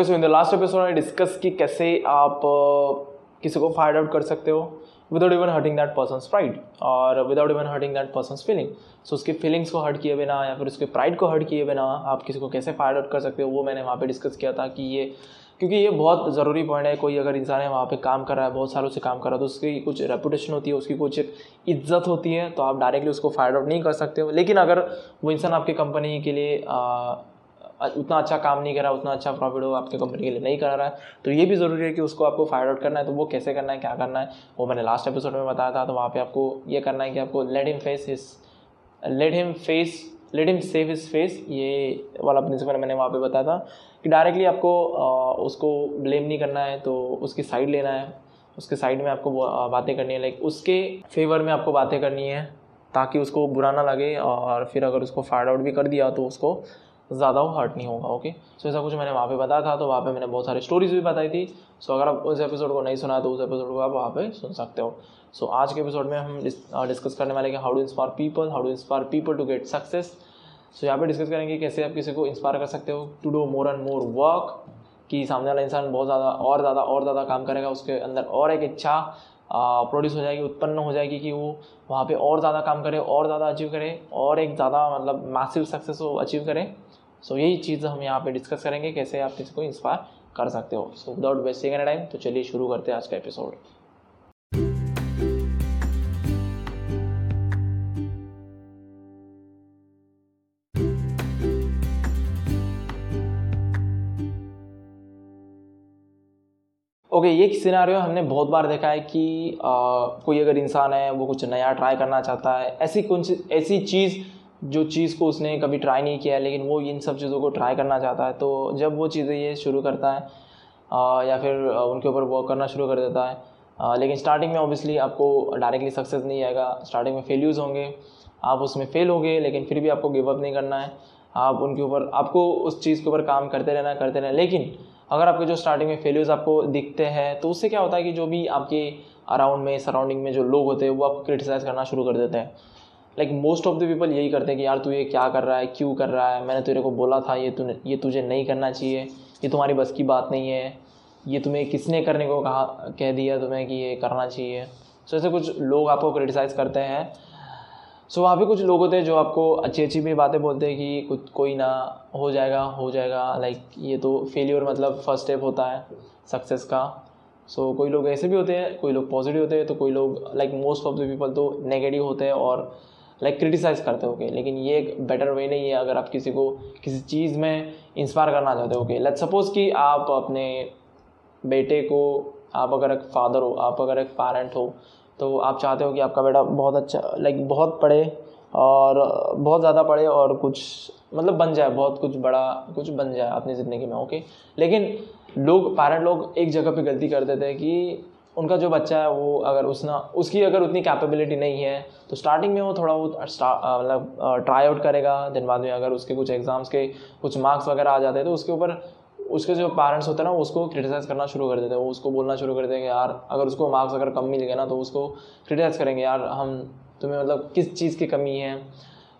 Okay so in the last episode I discuss कि कैसे आप uh, किसी को फाइंड आउट कर सकते हो without even hurting that person pride और without even hurting that person feeling so उसकी फीलिंग्स को हर्ट किए बिना या फिर उसके प्राइड को हर्ट किए बिना आप किसी को कैसे फाइंड आउट कर सकते हो वो मैंने वहाँ पे डिस्कस किया था कि ये क्योंकि ये बहुत ज़रूरी पॉइंट है कोई अगर इंसान है वहाँ पे काम कर रहा है बहुत सालों से काम कर रहा है तो उसकी कुछ रेपुटेशन होती है उसकी कुछ इज़्ज़त होती है तो आप डायरेक्टली उसको फाइंड आउट नहीं कर सकते हो। लेकिन अगर वो इंसान आपकी कंपनी के लिए uh, उतना अच्छा काम नहीं कर रहा उतना अच्छा प्रॉफिट हो आपके कंपनी के लिए नहीं कर रहा है। तो ये भी ज़रूरी है कि उसको आपको फाइंड आउट करना है तो वो कैसे करना है, क्या करना है। वो मैंने लास्ट एपिसोड में बताया था तो वहाँ पर आपको ये करना है कि आपको let him face his let him face let him save his face ये वाला प्रिंसिपल मैंने वहाँ पे बताया था कि डायरेक्टली आपको उसको ब्लेम नहीं करना है तो उसकी साइड लेना है। उसके साइड में आपको बातें करनी है लाइक उसके फेवर में आपको बातें करनी है, ताकि उसको बुरा ना लगे और फिर अगर उसको फाइंड आउट भी कर दिया तो उसको ज़्यादा वो हर्ट नहीं होगा ओके सो ऐसा कुछ मैंने वहाँ पे बताया था तो वहाँ पे मैंने बहुत सारी स्टोरीज भी बताई थी। सो अगर आप उस एपिसोड को नहीं सुना तो उस एपिसोड को आप वहाँ पे सुन सकते हो। सो आज के एपिसोड में हम डिस्कस करने वाले हैं how to inspire people how to inspire people to get success so यहाँ पे डिस्कस करेंगे कैसे आप किसी को इंस्पायर कर सकते हो to do more and more work कि सामने वाला इंसान बहुत ज़्यादा, और ज़्यादा और ज़्यादा काम करेगा, उसके अंदर और एक इच्छा प्रोड्यूस हो जाएगी, उत्पन्न हो जाएगी कि वो वहाँ पे और ज़्यादा काम करे, और ज़्यादा अचीव करे, और एक ज़्यादा मतलब मैसिव सक्सेस वो अचीव करे। सो so, यही चीज़ हम यहाँ पे डिस्कस करेंगे कैसे आप किसी को इंस्पायर कर सकते हो। So without wasting any time तो चलिए शुरू करते हैं आज का एपिसोड ओके okay, ये सिनारियो हमने बहुत बार देखा है कि आ, कोई अगर इंसान है वो कुछ नया ट्राई करना चाहता है ऐसी कुछ ऐसी चीज़ जो चीज़ को उसने कभी ट्राई नहीं किया है लेकिन वो इन सब चीज़ों को ट्राई करना चाहता है तो जब वो चीज़ें ये शुरू करता है आ, या फिर उनके ऊपर वर्क करना शुरू कर देता है आ, लेकिन स्टार्टिंग में ऑब्वियसली आपको डायरेक्टली सक्सेस नहीं आएगा स्टार्टिंग में फेल्यूज़ होंगे आप उसमें फेल हो गए लेकिन फिर भी आपको गिव अप नहीं करना है आप उनके ऊपर आपको उस चीज़ के ऊपर काम करते रहना करते रहना लेकिन अगर आपके जो स्टार्टिंग में फेल्यूज़ आपको दिखते हैं तो उससे क्या होता है कि जो भी आपके अराउंड में सराउंडिंग में जो लोग होते हैं वो आपको क्रिटिसाइज़ करना शुरू कर देते हैं। Like most of the people यही करते हैं कि यार तू ये क्या कर रहा है? क्यों कर रहा है? मैंने तेरे को बोला था ये तूने ये तुझे नहीं करना चाहिए। ये तुम्हारी बस की बात नहीं है। ये तुम्हें किसने करने को कहा कह दिया तुम्हें कि ये करना चाहिए? सो ऐसे कुछ लोग आपको क्रिटिसाइज़ करते हैं। सो वहाँ पे कुछ लोग होते हैं जो आपको अच्छी अच्छी भी बातें बोलते हैं कि कुछ कोई ना हो जाएगा हो जाएगा। लाइक ये तो फेलियर मतलब फ़र्स्ट स्टेप होता है सक्सेस का। सो so, कोई लोग ऐसे भी होते हैं कोई लोग पॉजिटिव होते हैं तो कोई लोग like most of the people तो नेगेटिव होते हैं और लाइक क्रिटिसाइज़ करते हो लेकिन ये एक बेटर वे नहीं है अगर आप किसी को किसी चीज़ में इंस्पायर करना चाहते हो लेट सपोज़ कि आप अपने बेटे को, आप अगर एक फादर हो, आप अगर एक पेरेंट हो तो आप चाहते हो कि आपका बेटा बहुत अच्छा लाइक बहुत पढ़े और बहुत ज़्यादा पढ़े और कुछ मतलब बन जाए, बहुत कुछ बड़ा, कुछ बन जाए अपनी ज़िंदगी में ओके लेकिन लोग पेरेंट लोग एक जगह पे गलती कर देते हैं कि उनका जो बच्चा है, वो अगर उसना, उसकी अगर उतनी कैपेबिलिटी नहीं है तो स्टार्टिंग में वो थोड़ा बहुत मतलब ट्राई आउट करेगा, दिन बाद में अगर उसके कुछ एग्ज़ाम्स के कुछ मार्क्स वगैरह आ जाते हैं तो उसके ऊपर, उसके जो पेरेंट्स होते हैं ना उसको क्रिटिसाइज़ करना शुरू कर देते हैं, वो उसको बोलना शुरू कर देंगे, यार, अगर उसको मार्क्स अगर कम मिल गए ना तो उसको क्रिटिसाइज़ करेंगे, यार, हम तुम्हें मतलब किस चीज़ की कमी है?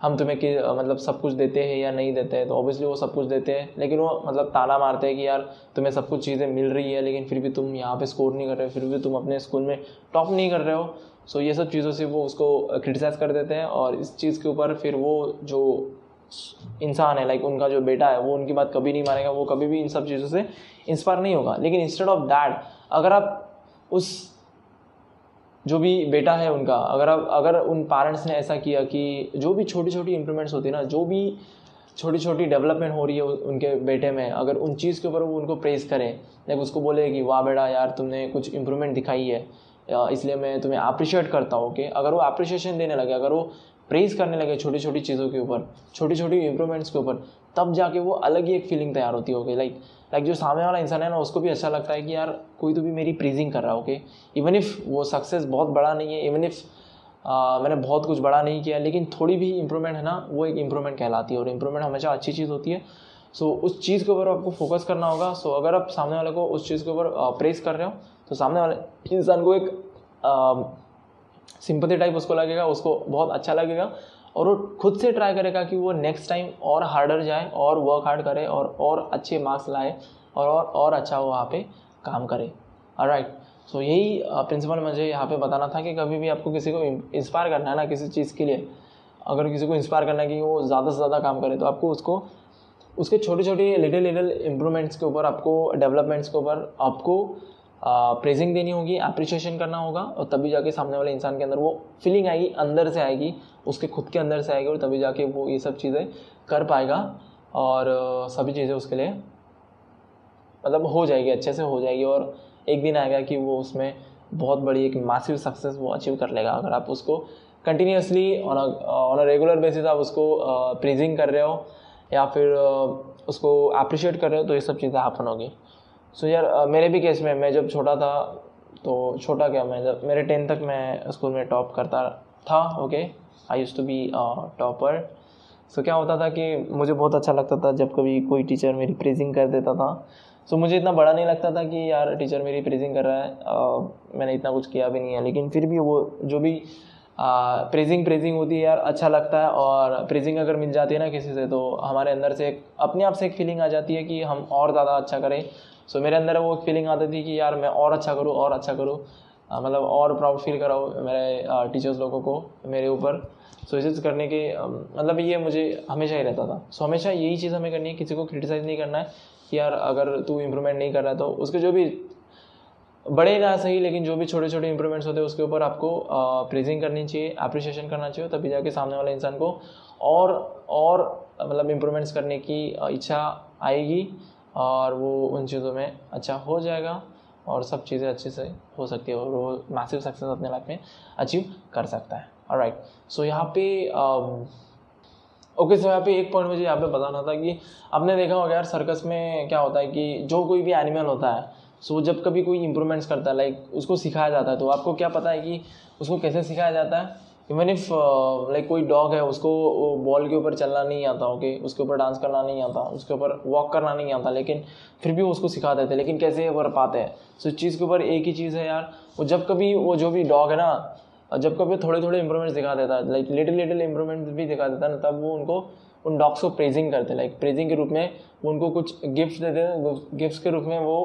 हम तुम्हें कि मतलब सब कुछ देते हैं या नहीं देते हैं तो ऑब्वियसली वो सब कुछ देते हैं, लेकिन वो मतलब ताला मारते हैं कि यार तुम्हें सब कुछ चीज़ें मिल रही है, लेकिन फिर भी तुम यहाँ पे स्कोर नहीं कर रहे हो, फिर भी तुम अपने स्कूल में टॉप नहीं कर रहे हो। सो ये सब चीज़ों से वो उसको क्रिटिसाइज़ कर देते हैं और इस चीज़ के ऊपर फिर वो जो इंसान है लाइक उनका जो बेटा है, वो उनकी बात कभी नहीं मानेगा, वो कभी भी इन सब चीज़ों से इंस्पायर नहीं होगा। लेकिन इंस्टेड ऑफ़ दैट अगर आप उस जो भी बेटा है उनका, अगर अब अगर उन पेरेंट्स ने ऐसा किया कि जो भी छोटी छोटी इंप्रूवमेंट्स होती है ना, जो भी छोटी छोटी डेवलपमेंट हो रही है उनके बेटे में, अगर उन चीज़ के ऊपर वो उनको प्रेस करें लाइक उसको बोले कि, वाह बेटा यार, तुमने कुछ इंप्रूवमेंट दिखाई है इसलिए मैं तुम्हें अप्रिशिएट करता हूँ ओके अगर वो अप्रिशिएशन देने लगे, अगर वो प्रेज करने लगे छोटी छोटी चीज़ों के ऊपर छोटी छोटी इंप्रूवमेंट्स के ऊपर तब जाके वो अलग ही एक फीलिंग तैयार होती होगी लाइक लाइक जो सामने वाला इंसान है ना उसको भी अच्छा लगता है कि यार कोई तो भी मेरी प्रीजिंग कर रहा है ओके इवन इफ़ वो सक्सेस बहुत बड़ा नहीं है इवन इफ़ मैंने बहुत कुछ बड़ा नहीं किया लेकिन थोड़ी भी इंप्रूवमेंट है ना वो एक इंप्रूवमेंट कहलाती है और इंप्रूवमेंट हमेशा अच्छी चीज़ होती है। सो so, उस चीज़ के ऊपर आपको फोकस करना होगा। सो so, अगर आप सामने वाले को उस चीज़ के ऊपर प्रेस कर रहे हो तो सामने वाले इंसान को एक सिंपथी टाइप उसको लगेगा उसको बहुत अच्छा लगेगा। और वो खुद से ट्राई करेगा कि वो नेक्स्ट टाइम और हार्डर जाए और वर्क हार्ड करे और और अच्छे मार्क्स लाए और और, और अच्छा वहाँ पे काम करे। राइट सो so, यही प्रिंसिपल मुझे यहाँ पे बताना था कि कभी भी आपको किसी को इंस्पायर करना है ना किसी चीज़ के लिए अगर किसी को इंस्पायर करना है कि वो ज़्यादा से ज़्यादा काम करे तो आपको उसको उसके छोटे छोटे लिटिल लिटिल इम्प्रूवमेंट्स के ऊपर आपको डेवलपमेंट्स के ऊपर आपको प्रेजिंग देनी होगी अप्रिशिएशन करना होगा, और तभी जाके सामने वाले इंसान के अंदर वो फीलिंग आएगी, अंदर से आएगी, उसके खुद के अंदर से आएगी, और तभी जाके वो ये सब चीज़ें कर पाएगा, और सभी चीज़ें उसके लिए मतलब हो जाएगी, अच्छे से हो जाएगी, और एक दिन आएगा कि वो उसमें बहुत बड़ी एक मासिव सक्सेस वो अचीव कर लेगा। अगर आप उसको continuously on a regular basis आप उसको प्रेजिंग कर रहे हो, या फिर उसको अप्रिशिएट कर रहे हो तो ये सब चीज़ें हैपन होगी। सो so यार मेरे भी केस में मैं जब छोटा था तो छोटा क्या मैं जब मेरे टेंथ तक मैं स्कूल में टॉप करता था okay I use to be topper so क्या होता था कि मुझे बहुत अच्छा लगता था जब कभी कोई टीचर मेरी प्रेजिंग कर देता था। सो so, मुझे इतना बड़ा नहीं लगता था कि यार टीचर मेरी प्रेजिंग कर रहा है uh, मैंने इतना कुछ किया भी नहीं है। लेकिन फिर भी वो जो भी प्रेजिंग प्रेजिंग होती है यार अच्छा लगता है। और प्रेजिंग अगर मिल जाती है ना किसी से तो हमारे अंदर से एक अपने आप से एक फीलिंग आ जाती है कि हम और ज़्यादा अच्छा करें। सो मेरे अंदर वो फीलिंग आती थी कि यार मैं और अच्छा करूँ, और अच्छा करूँ। मतलब और प्राउड फील कराऊँ मेरे टीचर्स लोगों को, मेरे ऊपर। सो चीज़ करने के मतलब ये मुझे हमेशा ही रहता था। सो हमेशा यही चीज़ हमें करनी है, किसी को क्रिटिसाइज़ नहीं करना है कि यार अगर तू इम्प्रूवमेंट नहीं कर रहा तो उसके जो भी बड़े ना सही, लेकिन जो भी छोटे छोटे इंप्रूवमेंट्स होते हैं, उसके ऊपर आपको प्रेजिंग करनी चाहिए अप्रिशिएशन करना चाहिए, तभी जाके सामने वाले इंसान को और और मतलब इम्प्रूवमेंट्स करने की इच्छा आएगी। और वो उन चीज़ों में अच्छा हो जाएगा और सब चीज़ें अच्छे से हो सकती है और वो मैसिव सक्सेस अपने लाइफ में अचीव कर सकता है। और राइट सो यहाँ पे ओके सो यहाँ पे एक पॉइंट मुझे यहाँ पे बताना था कि आपने देखा होगा यार सर्कस में क्या होता है कि जो कोई भी एनिमल होता है सो जब कभी कोई इंप्रूवमेंट्स करता है लाइक उसको सिखाया जाता है तो आपको क्या पता है कि उसको कैसे सिखाया जाता है? इवन इफ़ लाइक कोई डॉग है, उसको बॉल के ऊपर चलना नहीं आता ओके okay? उसके ऊपर डांस करना नहीं आता, उसके ऊपर वॉक करना नहीं आता, लेकिन फिर भी उसको सिखा देते लेकिन कैसे कर पाते हैं सो इस चीज़ के ऊपर एक ही चीज़ है यार, वो जब कभी वो जो भी डॉग है ना, जब कभी थोड़े थोड़े इंप्रूवमेंट्स दिखा देता है लाइक लिटिल लिटिल इंप्रूवमेंट भी दिखा देता है ना, तब वो उनको, उन डॉग्स को प्रेजिंग करते लाइक प्रेजिंग के रूप में वो उनको कुछ गिफ्ट देते हैं गिफ्ट के रूप में वो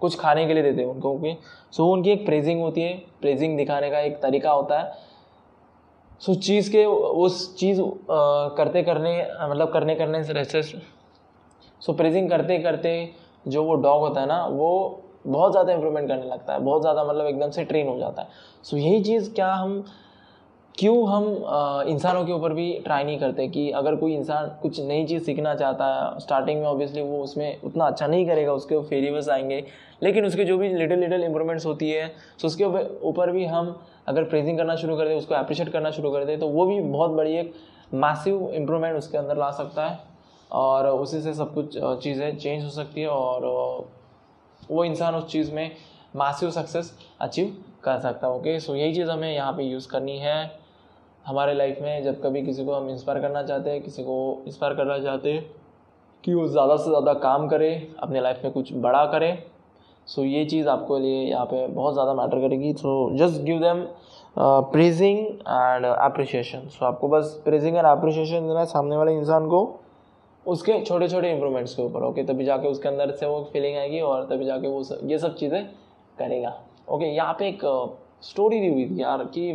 कुछ खाने के लिए देते हैं उनको ओके सो उनकी एक प्रेजिंग होती है। प्रेजिंग दिखाने का एक तरीका होता है। सो चीज़ के, उस चीज़ करते करने मतलब करने करने से रहते सो प्रेजिंग करते करते जो वो डॉग होता है ना, वो बहुत ज़्यादा इम्प्रूवमेंट करने लगता है। बहुत ज़्यादा मतलब एकदम से ट्रेन हो जाता है। सो यही चीज़ क्या हम क्यों हम इंसानों के ऊपर भी ट्राई नहीं करते कि अगर कोई इंसान कुछ नई चीज़ सीखना चाहता है स्टार्टिंग में ऑब्वियसली वो उसमें उतना अच्छा नहीं करेगा, उसके फेलियर्स आएँगे। लेकिन उसके जो भी लिटिल लिटिल इंप्रूवमेंट्स होती है सो उसके ऊपर भी हम अगर प्रेजिंग करना शुरू कर दें, उसको अप्रिशिएट करना शुरू कर दें तो वो भी बहुत बड़ी एक मैसिव इम्प्रूवमेंट उसके अंदर ला सकता है। और उसी से सब कुछ चीज़ें चेंज हो सकती है और वो इंसान उस चीज़ में मैसिव सक्सेस अचीव कर सकता है। ओके सो यही चीज़ हमें यहाँ पे यूज़ करनी है। हमारे लाइफ में जब कभी किसी को हम इंस्पायर करना चाहते हैं किसी को इंस्पायर करना चाहते हैं कि वो ज़्यादा से ज़्यादा काम करे अपने लाइफ में कुछ बड़ा करे सो so, ये चीज़ आपको लिए यहाँ पे बहुत ज़्यादा मैटर करेगी। So just give them praising and appreciation so आपको बस प्रेजिंग एंड अप्रिशिएशन देना है सामने वाले इंसान को उसके छोटे छोटे इंप्रूवमेंट्स के ऊपर ओके तभी जाके उसके अंदर से वो फीलिंग आएगी और तभी जाके वो ये सब चीज़ें करेगा। ओके यहाँ पे एक स्टोरी uh, दी हुई थी यार कि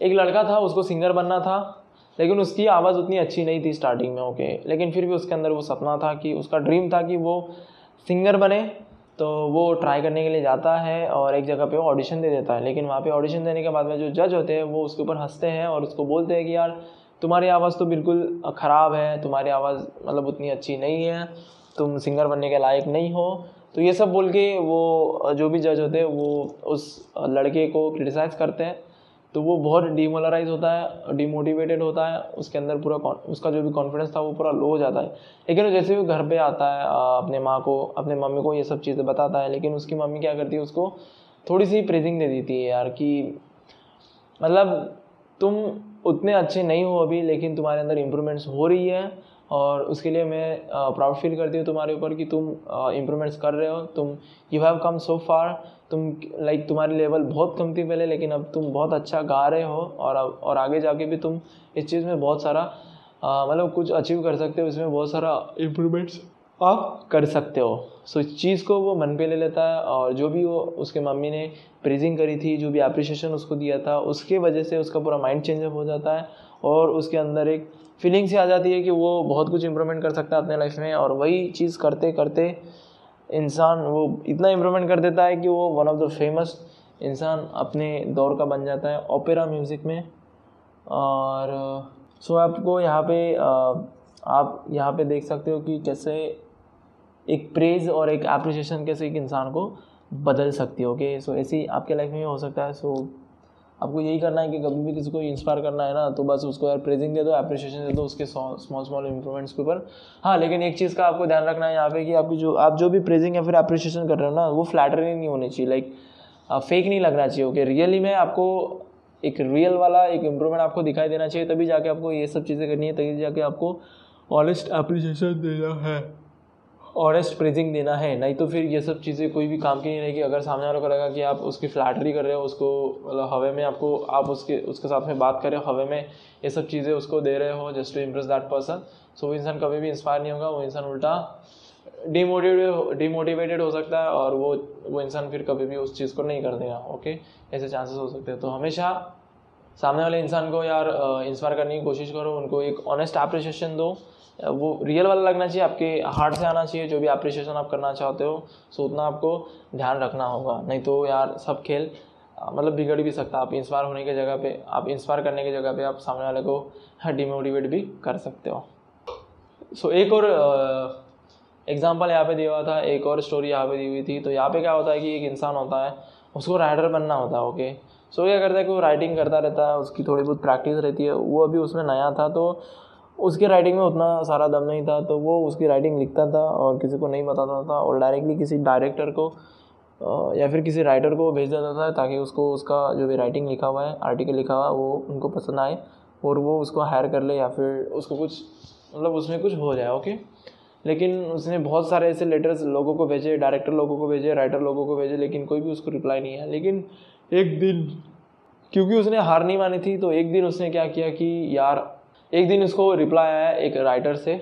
एक लड़का था, उसको सिंगर बनना था, लेकिन उसकी आवाज़ उतनी अच्छी नहीं थी स्टार्टिंग में ओके लेकिन फिर भी उसके अंदर वो सपना था कि, उसका ड्रीम था कि वो सिंगर बने तो वो ट्राई करने के लिए जाता है और एक जगह पे वो ऑडिशन दे देता है। लेकिन वहाँ पे ऑडिशन देने के बाद में जो जज होते हैं, वो उसके ऊपर हँसते हैं और उसको बोलते हैं कि, यार, तुम्हारी आवाज़ तो बिल्कुल ख़राब है, तुम्हारी आवाज़ मतलब उतनी अच्छी नहीं है, तुम सिंगर बनने के लायक नहीं हो। तो ये सब बोल के वो, जो भी जज होते हैं, वो उस लड़के को क्रिटिसाइज़ करते हैं। तो वो बहुत डिमोलराइज होता है डिमोटिवेटेड होता है, उसके अंदर पूरा उसका जो भी कॉन्फिडेंस था वो पूरा लो हो जाता है। लेकिन जैसे वो घर पे आता है अपने माँ को, अपने मम्मी को ये सब चीज़ें बताता है, लेकिन उसकी मम्मी क्या करती है, उसको थोड़ी सी प्रेजिंग दे देती है यार कि मतलब तुम उतने अच्छे नहीं हो अभी, लेकिन तुम्हारे अंदर इम्प्रूवमेंट्स हो रही है और उसके लिए मैं प्राउड फील करती हूँ तुम्हारे ऊपर कि तुम इम्प्रूवमेंट्स कर रहे हो। तुम यू हैव कम सो फार तुम लाइक तुम्हारी लेवल बहुत कम थी पहले, लेकिन अब तुम बहुत अच्छा गा रहे हो और और आगे जाके भी तुम इस चीज़ में बहुत सारा मतलब कुछ अचीव कर सकते हो। इसमें बहुत सारा इम्प्रूवमेंट्स आप कर सकते हो। सो इस चीज़ को वो मन पे ले लेता है और जो भी वो उसके मम्मी ने प्रेजिंग करी थी, जो भी अप्रिशिएशन उसको दिया था, उसके वजह से उसका पूरा माइंड चेंजअप हो जाता है और उसके अंदर एक फीलिंग्स ही आ जाती है कि वो बहुत कुछ इम्प्रूवमेंट कर सकता है अपने लाइफ में और वही चीज़ करते करते इंसान वो इतना इम्प्रूवमेंट कर देता है कि वो वन ऑफ़ द फ़ेमस इंसान अपने दौर का बन जाता है ओपेरा म्यूज़िक में। और सो आपको यहाँ पे आप यहाँ पे देख सकते हो कि कैसे एक प्रेज़ और एक अप्रिसिएशन कैसे एक इंसान को बदल सकती है ओके सो ऐसी आपके लाइफ में हो सकता है। सो आपको यही करना है कि कभी भी किसी को इंस्पायर करना है ना तो बस उसको यार प्रेजिंग दे दो अप्रिशिएशन दे दो उसके स्मॉल स्मॉल इंप्रूवमेंट्स के ऊपर। हाँ लेकिन एक चीज़ का आपको ध्यान रखना है यहाँ पे कि आपकी जो, आप जो भी प्रेजिंग या फिर अप्रिशिएशन कर रहे हो ना, वो फ्लैटरी नहीं होनी चाहिए लाइक फेक नहीं लगना चाहिए ओके रियली में आपको एक रियल वाला एक इम्प्रूवमेंट आपको दिखाई देना चाहिए, तभी जाके आपको ये सब चीज़ें करनी है, तभी जाके आपको ऑनेस्ट अप्रिसिएशन देना है। ऑनेस्ट प्रेजिंग देना है। नहीं तो फिर ये सब चीज़ें कोई भी काम की नहीं रहेगी अगर सामने वालों को लगा कि आप उसकी फ्लैटरी कर रहे हो, उसको मतलब हवे में आपको, आप उसके उसके साथ में बात कर रहे हो, हवे में ये सब चीज़ें उसको दे रहे हो just to impress that person so वो इंसान कभी भी इंस्पायर नहीं होगा, वो इंसान उल्टा डिमोटिवेटेड डिमोटिवेटेड हो सकता है और वो वो इंसान फिर कभी भी उस चीज़ को नहीं कर देगा ओके ऐसे चांसेस हो सकते हैं। तो हमेशा सामने वाले इंसान को यार इंस्पायर करने की कोशिश करो, उनको एक ऑनेस्ट अप्रिशिएशन दो। वो रियल वाला लगना चाहिए, आपके हार्ट से आना चाहिए, जो भी अप्रिशिएशन आप करना चाहते हो सो उतना आपको ध्यान रखना होगा। नहीं तो यार, सब खेल मतलब बिगड़ भी सकता है। आप इंस्पायर होने की जगह पे, आप इंस्पायर करने की जगह पे आप सामने वाले को डिमोटिवेट भी कर सकते हो। सो एक और एग्ज़ाम्पल यहाँ पे दिया हुआ था, एक और स्टोरी यहाँ पे दी हुई थी। तो यहाँ पे क्या होता है कि एक इंसान होता है, उसको राइडर बनना होता है ओके सो क्या करता है कि वो राइडिंग करता रहता है, उसकी थोड़ी बहुत प्रैक्टिस रहती है। वो अभी उसमें नया था तो उसकी राइटिंग में उतना सारा दम नहीं था तो वो उसकी राइटिंग लिखता था और किसी को नहीं बताता था और डायरेक्टली किसी डायरेक्टर को या फिर किसी राइटर को भेज देता था ताकि उसको उसका जो भी राइटिंग लिखा हुआ है आर्टिकल लिखा हुआ है, वो उनको पसंद आए और वो उसको हायर कर ले या फिर उसको कुछ मतलब उसमें कुछ हो जाए ओके लेकिन उसने बहुत सारे ऐसे लेटर्स लोगों को भेजे डायरेक्टर लोगों को भेजे राइटर लोगों को भेजे, लेकिन कोई भी उसको रिप्लाई नहीं है लेकिन एक दिन, क्योंकि उसने हार नहीं मानी थी तो एक दिन उसने क्या किया कि यार एक दिन उसको रिप्लाई आया एक राइटर से,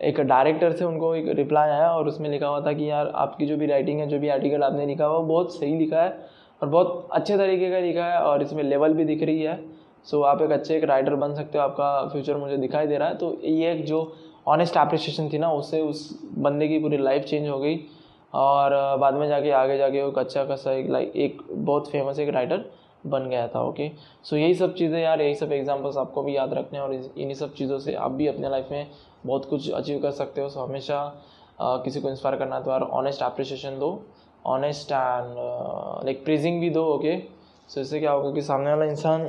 एक डायरेक्टर से उनको एक रिप्लाई आया और उसमें लिखा हुआ था कि यार आपकी जो भी राइटिंग है, जो भी आर्टिकल आपने लिखा हुआ, वो बहुत सही लिखा है और बहुत अच्छे तरीके का लिखा है और इसमें लेवल भी दिख रही है। सो आप एक अच्छे एक राइटर बन सकते हो, आपका फ्यूचर मुझे दिखाई दे रहा है। तो ये एक जो ऑनेस्ट अप्रिशिएशन थी ना, उससे उस बंदे की पूरी लाइफ चेंज हो गई। और, बाद में जाके आगे जाके वो अच्छा खासा एक लाइक एक बहुत फ़ेमस एक राइटर बन गया था ओके सो यही सब चीज़ें यार यही सब एग्जाम्पल्स आपको भी याद रखने हैं और इन्हीं सब चीज़ों से आप भी अपने लाइफ में बहुत कुछ अचीव कर सकते हो। सो हमेशा आ, किसी को इंस्पायर करना है तो यार ऑनेस्ट अप्रिशिएशन दो ऑनेस्ट एंड लाइक प्रेजिंग भी दो ओके सो इससे क्या होगा कि सामने वाला इंसान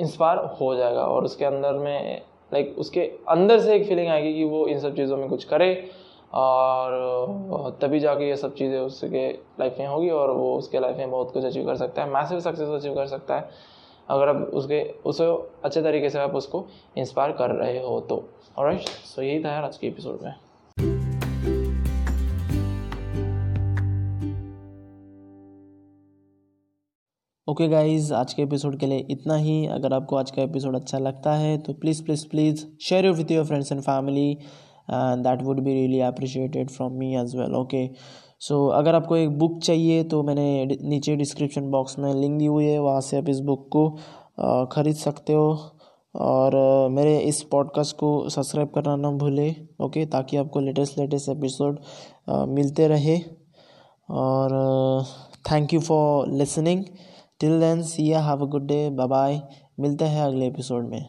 इंस्पायर हो जाएगा और उसके अंदर में लाइक उसके अंदर से एक फीलिंग आएगी कि वो इन सब चीज़ों में कुछ करे और तभी जाके ये सब चीज़ें उसके लाइफ में होगी और वो उसके लाइफ में बहुत कुछ अचीव कर सकता है। मैसिव सक्सेस अचीव कर सकता है। अगर आप उसके, उसे अच्छे तरीके से आप उसको इंस्पायर कर रहे हो तो। और सो यही था यार आज के एपिसोड में। ओके okay गाइज़ आज के एपिसोड के लिए इतना ही। अगर आपको आज का एपिसोड अच्छा लगता है तो please please please share with your friends and family and that would be really appreciated from me as well okay so अगर आपको एक बुक चाहिए तो मैंने नीचे डिस्क्रिप्शन बॉक्स में लिंक दी हुई है, वहाँ से आप इस बुक को ख़रीद सकते हो। और मेरे इस पॉडकास्ट को सब्सक्राइब करना ना भूले ओके ताकि आपको लेटेस्ट लेटेस्ट एपिसोड मिलते रहे। और thank you for listening till then see have a good day bye bye मिलते हैं अगले एपिसोड में।